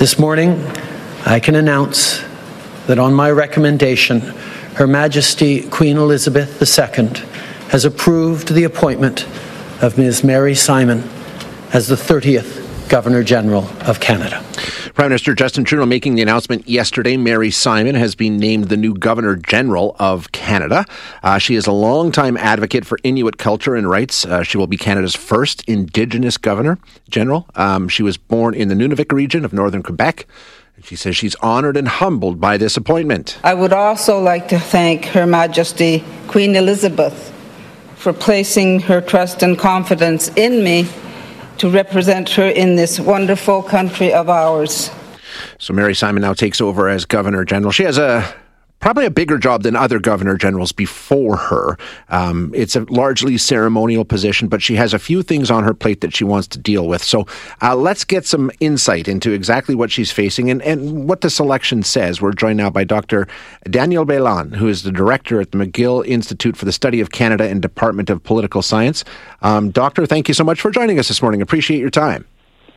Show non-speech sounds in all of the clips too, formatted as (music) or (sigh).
This morning, I can announce that on my recommendation, Her Majesty Queen Elizabeth II has approved the appointment of Ms. Mary Simon as the 30th Governor General of Canada. Prime Minister Justin Trudeau making the announcement yesterday. Mary Simon has been named the new Governor General of Canada. Uh, she is a longtime advocate for Inuit culture and rights. Uh, she will be Canada's first Indigenous Governor General. Um, she was born in the Nunavik region of northern Quebec. She says she's honored and humbled by this appointment. I would also like to thank Her Majesty Queen Elizabeth for placing her trust and confidence in me to represent her in this wonderful country of ours. So Mary Simon now takes over as Governor General. She has a probably a bigger job than other governor generals before her. Um, it's a largely ceremonial position, but she has a few things on her plate that she wants to deal with. So uh, let's get some insight into exactly what she's facing and, and what the selection says. We're joined now by Dr. Daniel Béland, who is the director at the McGill Institute for the Study of Canada and Department of Political Science. Um, doctor, thank you so much for joining us this morning. Appreciate your time.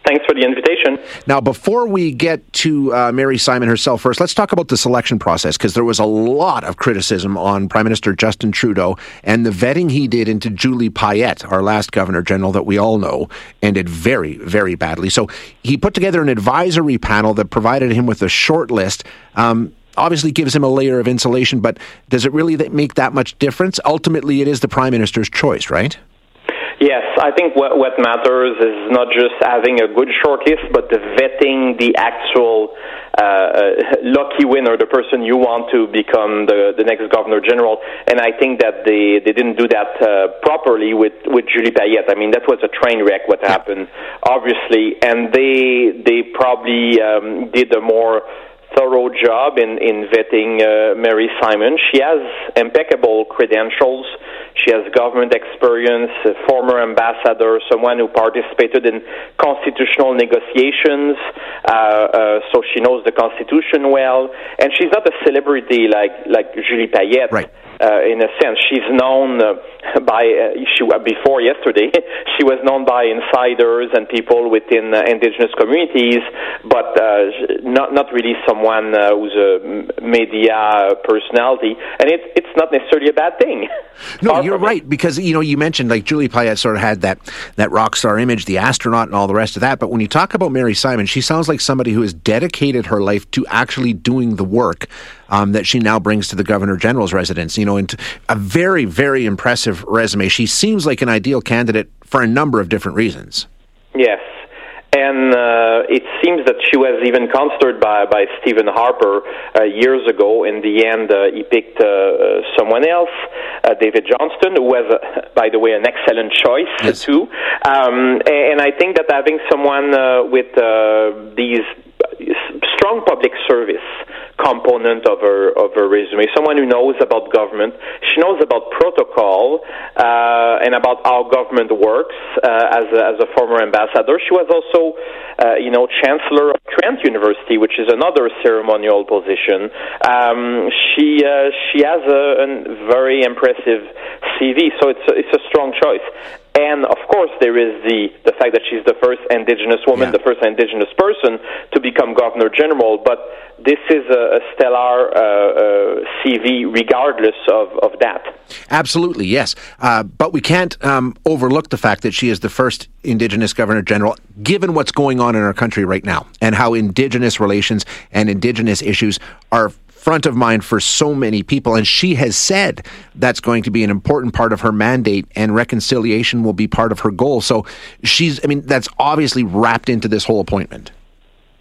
Thanks for the invitation. Now, before we get to uh, Mary Simon herself first, let's talk about the selection process because there was a lot of criticism on Prime Minister Justin Trudeau and the vetting he did into Julie Payette, our last Governor General that we all know, ended very, very badly. So he put together an advisory panel that provided him with a short list. Um, obviously gives him a layer of insulation, but does it really make that much difference? Ultimately, it is the Prime Minister's choice, right? Yes, I think what, what matters is not just having a good shortlist, but the vetting the actual uh, uh, lucky winner, the person you want to become the, the next governor general. And I think that they, they didn't do that uh, properly with, with Julie Payette. I mean, that was a train wreck what happened, obviously. And they, they probably um, did a more thorough job in, in vetting uh, Mary Simon. She has impeccable credentials. She has government experience, a former ambassador, someone who participated in constitutional negotiations, uh, uh, so she knows the Constitution well. And she's not a celebrity like, like Julie Payette. Right uh, in a sense. She's known uh, (laughs) by uh, she before yesterday. (laughs) she was known by insiders and people within uh, indigenous communities, but uh, not not really someone uh, who's a media personality. And it's it's not necessarily a bad thing. No, you're right because you know you mentioned like Julie Payette sort of had that that rock star image, the astronaut, and all the rest of that. But when you talk about Mary Simon, she sounds like somebody who has dedicated her life to actually doing the work um, that she now brings to the governor general's residence. You know, and a very very impressive resume. She seems like an ideal candidate for a number of different reasons. Yes, and uh, it seems that she was even considered by, by Stephen Harper uh, years ago. In the end, uh, he picked uh, uh someone else, uh, David Johnston, who was, uh, (laughs) by the way, an excellent choice yes. too. Um, and I think that having someone uh, with uh, these strong public service component of her of her resume. Someone who knows about government. She knows about protocol uh, and about how government works. Uh, as a, as a former ambassador, she was also, uh, you know, chancellor of Trent University, which is another ceremonial position. Um, she uh, she has a, a very impressive CV, so it's a, it's a strong choice. And of course, there is the, the fact that she's the first indigenous woman, yeah. the first indigenous person to become governor general. But this is a, a stellar uh, uh, CV, regardless of, of that. Absolutely, yes. Uh, but we can't um, overlook the fact that she is the first indigenous governor general, given what's going on in our country right now and how indigenous relations and indigenous issues are front of mind for so many people. And she has said that's going to be an important part of her mandate and reconciliation will be part of her goal. So she's, I mean, that's obviously wrapped into this whole appointment.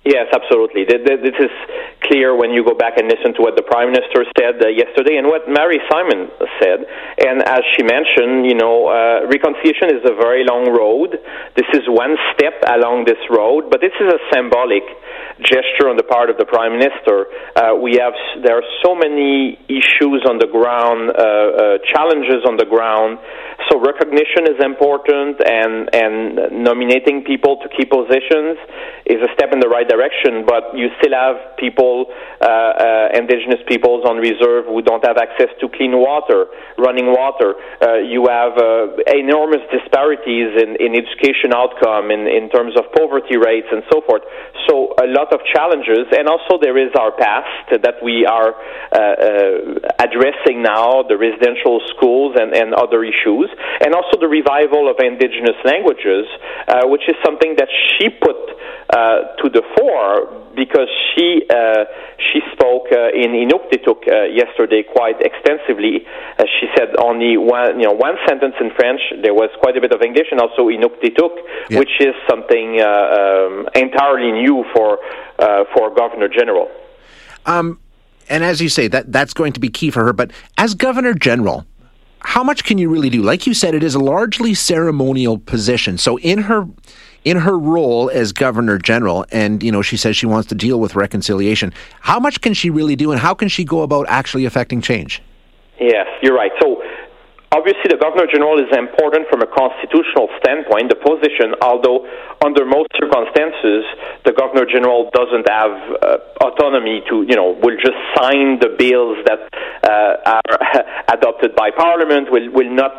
Yes, absolutely. This is clear when you go back and listen to what the Prime Minister said uh, yesterday and what Mary Simon said. And as she mentioned, you know, uh, reconciliation is a very long road. This is one step along this road, but this is a symbolic gesture on the part of the Prime Minister. Uh, we have there are so many issues on the ground, uh, uh, challenges on the ground. So recognition is important, and and nominating people to key positions is a step in the right direction. But you still have people, uh, uh, indigenous peoples on reserve who don't have access to clean water, running water. Uh, you have enormous disparities in, in education outcome, in, in terms of poverty rates, and so forth. So a lot of challenges, and also there is our past that we are uh, uh, addressing now, the residential schools and, and other issues, and also the revival of indigenous languages, uh, which is something that she put uh, to the fore because she uh, she spoke uh, in Inuktitut uh, yesterday quite extensively. Uh, she said only one you know one sentence in French. There was quite a bit of English and also Inuktitut, Yeah. which is something uh, um, entirely new for uh, for Governor General. Um, and as you say, that that's going to be key for her. But as Governor General, how much can you really do? Like you said, it is a largely ceremonial position. So in her in her role as Governor General, and you know, she says she wants to deal with reconciliation. How much can she really do, and how can she go about actually affecting change? Yes, you're right. So obviously the Governor General is important from a constitutional standpoint, the position, although under most circumstances the Governor General doesn't have uh, autonomy to, you know, will just sign the bills that uh, are (laughs) adopted by Parliament, will, will not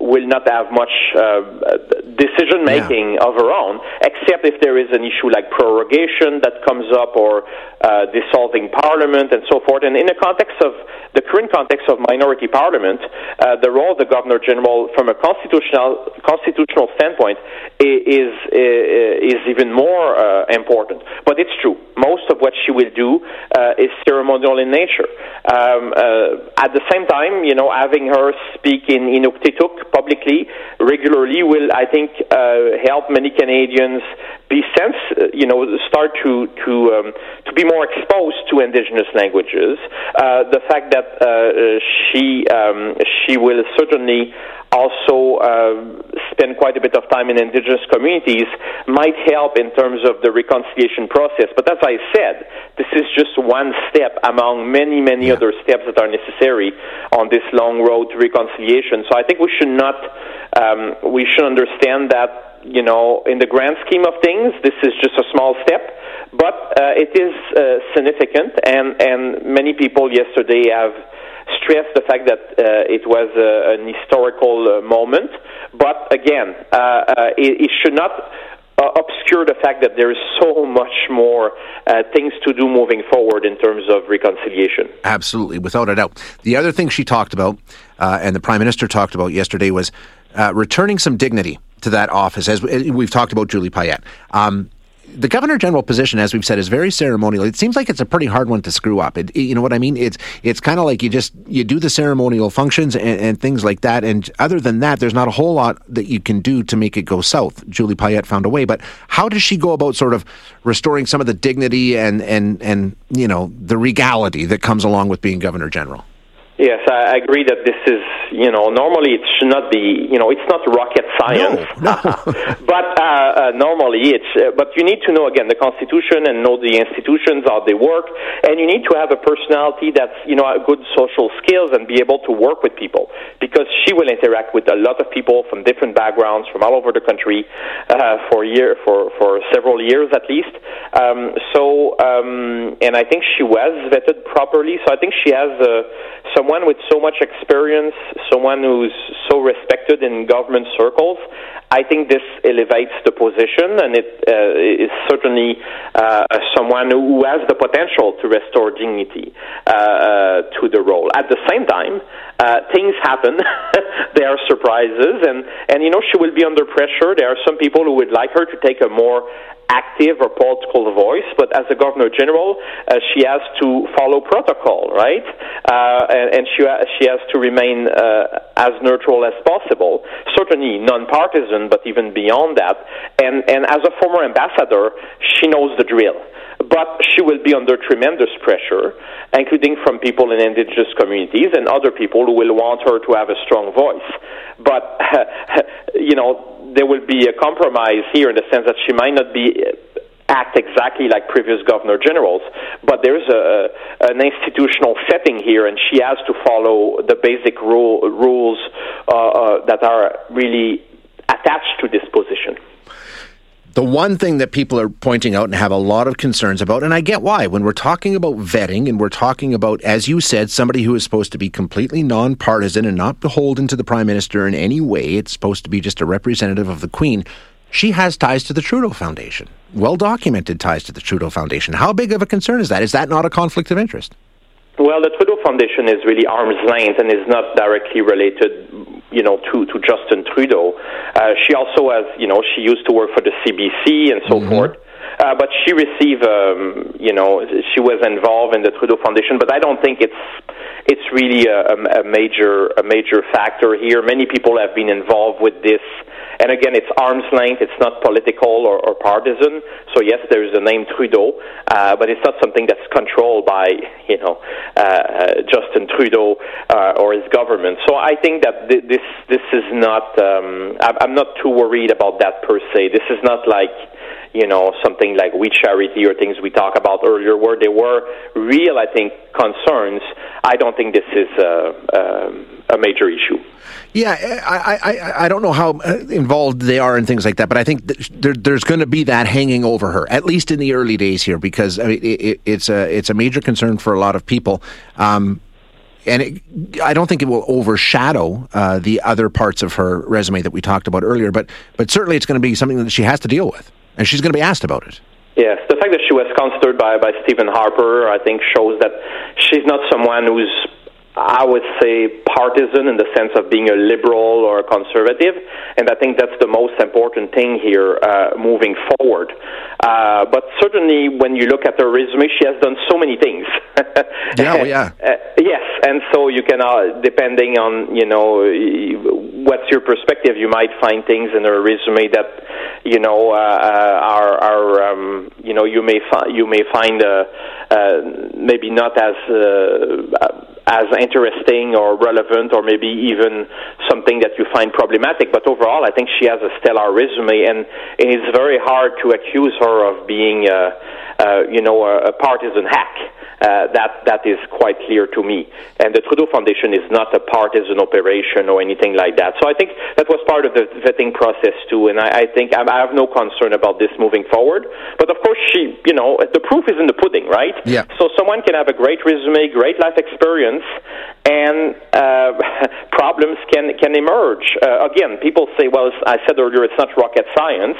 will not have much uh, decision making of her own, except if there is an issue like prorogation that comes up or uh, dissolving parliament and so forth. And in the context of the current context of minority parliament, uh, the role of the governor general, from a constitutional constitutional standpoint, is is, even more uh, important. But it's true. Most of what she will do uh, is ceremonial in nature. Um, uh, at the same time, you know, having her speak in Inuktitut publicly regularly will, I think, uh, help many Canadians be sense, you know, start to to um, to be more exposed to indigenous languages. Uh, the fact that uh, she um, she will certainly also uh, spend quite a bit of time in indigenous communities might help in terms of the reconciliation process. But as I said, this is just one step among many, many other steps that are necessary on this long road to reconciliation. So I think we should not, um, we should understand that you know, in the grand scheme of things, this is just a small step, but uh, it is uh, significant, and, and many people yesterday have stressed the fact that uh, it was uh, an historical uh, moment. But again, it, it should not obscure the fact that there is so much more things to do moving forward in terms of reconciliation. Absolutely, without a doubt. The other thing she talked about, and the Prime Minister talked about yesterday, was returning some dignity to that office. As we- we've talked about Julie Payette. Um, the governor general position, as we've said, is very ceremonial. It seems like it's a pretty hard one to screw up. It, you know what I mean? It's it's kind of like you just you do the ceremonial functions and, and things like that. And other than that, there's not a whole lot that you can do to make it go south. Julie Payette found a way, but how does she go about sort of restoring some of the dignity and and and you know the regality that comes along with being governor general? Yes, I agree that this is, you know, normally it should not be, you know, it's not rocket science. No, (laughs) but uh, uh, normally it's, uh, but you need to know again the Constitution and know the institutions, how they work, and you need to have a personality that's, you know, good social skills and be able to work with people because she will interact with a lot of people from different backgrounds from all over the country uh, for year, for for several years at least. Um, so, um, and I think she was vetted properly. So I think she has uh, someone with so much experience, someone who's so respected in government circles. I think this elevates the position, and it uh, is certainly uh, someone who has the potential to restore dignity uh, uh, to the role. At the same time, uh, things happen. (laughs) there are surprises, and and you know she will be under pressure. There are some people who would like her to take a more active or political voice, but as a governor general, uh, she has to follow protocol, right? Uh, and, and she she has to remain uh, as neutral as possible. Certainly nonpartisan, but even beyond that. And and as a former ambassador, she knows the drill. But she will be under tremendous pressure, including from people in indigenous communities and other people who will want her to have a strong voice. But (laughs) you know there will be a compromise here in the sense that she might not be act exactly like previous governor generals, but there's a an institutional setting here, and she has to follow the basic rule, rules uh, uh, that are really attached to this position. The one thing that people are pointing out and have a lot of concerns about, and I get why, when we're talking about vetting and we're talking about, as you said, somebody who is supposed to be completely nonpartisan and not beholden to the Prime Minister in any way, it's supposed to be just a representative of the Queen. She has ties to the Trudeau Foundation. well documented ties to the Trudeau Foundation. How big of a concern is that? Is that not a conflict of interest? Well, the Trudeau Foundation is really arm's length and is not directly related, you know, to, to Justin Trudeau. Uh, she also has, you know, she used to work for the CBC and so mm-hmm. forth. Uh, but she received, um, you know, she was involved in the Trudeau Foundation. But I don't think it's it's really a, a major a major factor here. Many people have been involved with this, and again, it's arm's length. It's not political or, or partisan. So yes, there is the name Trudeau, uh, but it's not something that's controlled by you know uh, uh Justin Trudeau uh, or his government. So I think that th- this this is not. Um, I'm not too worried about that per se. This is not like you know, something like We Charity or things we talked about earlier, where there were real, I think, concerns. I don't think this is a, a, a major issue. Yeah, I, I, I don't know how involved they are in things like that, but I think there, there's going to be that hanging over her, at least in the early days here, because I mean, it, it's a it's a major concern for a lot of people. Um, and it, I don't think it will overshadow uh, the other parts of her resume that we talked about earlier, but but certainly it's going to be something that she has to deal with and she's going to be asked about it. Yes, the fact that she was considered by, by Stephen Harper, I think, shows that she's not someone who's, I would say, partisan in the sense of being a liberal or a conservative, and I think that's the most important thing here uh, moving forward. Uh, but certainly, when you look at her resume, she has done so many things. yeah, well, yeah. (laughs) Uh, yes, and so you can, uh, depending on you know what's your perspective, you might find things in her resume that you know uh, uh, are are um, you know you may fi- you may find uh, uh, maybe not as uh, as interesting or relevant or maybe even something that you find problematic. But overall, I think she has a stellar resume, and, and it's very hard to accuse her of being, uh, uh, you know, a, a partisan hack. Uh, that that is quite clear to me. And the Trudeau Foundation is not a partisan operation or anything like that. So I think that was part of the vetting process too. And I, I think I have no concern about this moving forward. But of course, she, you know, the proof is in the pudding, right? Yeah. So someone can have a great resume, great life experience, and uh, (laughs) problems can can emerge. Uh, again, people say, well, I said earlier, it's not rocket science.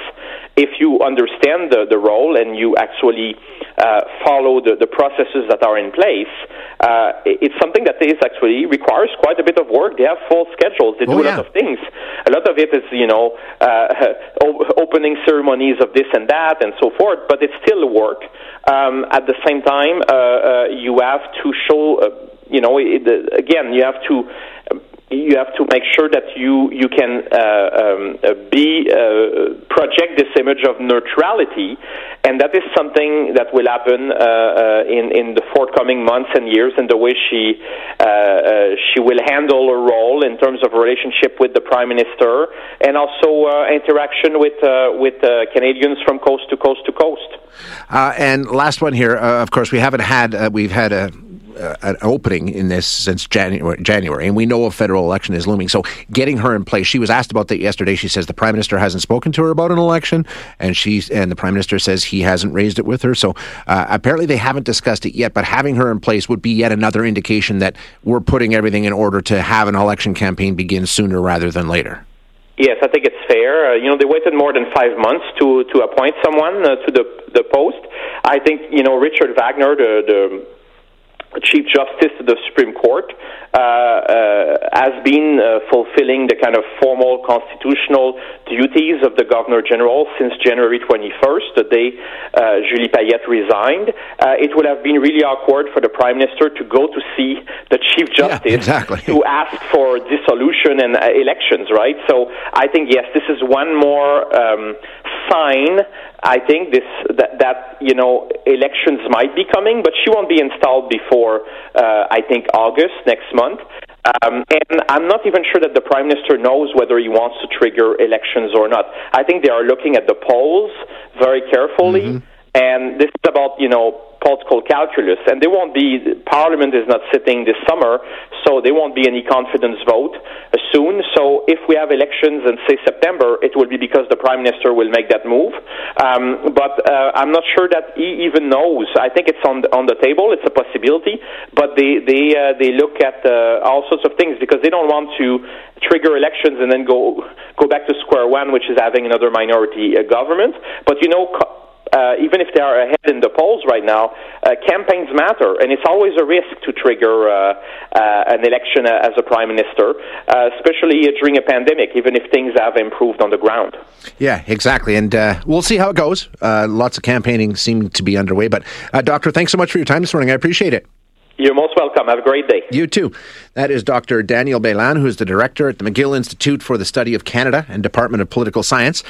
If you understand the, the role and you actually uh, follow the, the processes that are in place, uh, it's something that is actually requires quite a bit of work. They have full schedules. They do oh, a lot of things. A lot of it is, you know, uh, (laughs) opening ceremonies of this and that and so forth. But it's still work. Um, at the same time, uh, uh, you have to show. You know, it, again, you have to you have to make sure that you you can uh, um, uh, be uh, project this image of neutrality, and that is something that will happen uh, uh in in the forthcoming months and years, and the way she she will handle her role in terms of relationship with the prime minister, and also interaction with with Canadians from coast to coast to coast. and last one here, of course, we haven't had we've had a uh, an opening in this since January, January, and we know a federal election is looming. So getting her in place, she was asked about that yesterday. She says the prime minister hasn't spoken to her about an election, and she and the prime minister says he hasn't raised it with her. So uh, apparently they haven't discussed it yet. But having her in place would be yet another indication that we're putting everything in order to have an election campaign begin sooner rather than later. Yes, I think it's fair. Uh, you know, they waited more than five months to to appoint someone uh, to the the post. I think you know Richard Wagner, the the Chief Justice of the Supreme Court uh, uh, has been uh, fulfilling the kind of formal constitutional duties of the Governor General since January 21st, the day uh, Julie Payette resigned. Uh, it would have been really awkward for the Prime Minister to go to see the Chief Justice yeah, exactly. to ask for dissolution and uh, elections, right? So I think, yes, this is one more um, sign I think this that, that you know elections might be coming, but she won't be installed before uh, I think August next month. Um, and I'm not even sure that the prime minister knows whether he wants to trigger elections or not. I think they are looking at the polls very carefully, mm-hmm. and this is about you know political calculus, and there won't be Parliament is not sitting this summer, so there won't be any confidence vote uh, soon. So if we have elections in say September, it will be because the Prime Minister will make that move. Um, but uh, I'm not sure that he even knows. I think it's on the, on the table. It's a possibility, but they they uh, they look at uh, all sorts of things because they don't want to trigger elections and then go go back to square one, which is having another minority uh, government. But you know. Co- uh, even if they are ahead in the polls right now, uh, campaigns matter, and it's always a risk to trigger uh, uh an election as a prime minister, uh, especially during a pandemic, even if things have improved on the ground. Yeah, exactly, and uh, we'll see how it goes. lots of campaigning seem to be underway, but Doctor, thanks so much for your time this morning. I appreciate it. You're most welcome. Have a great day. You too. That is Dr. Daniel Béland, who is the director at the McGill Institute for the Study of Canada and Department of Political Science.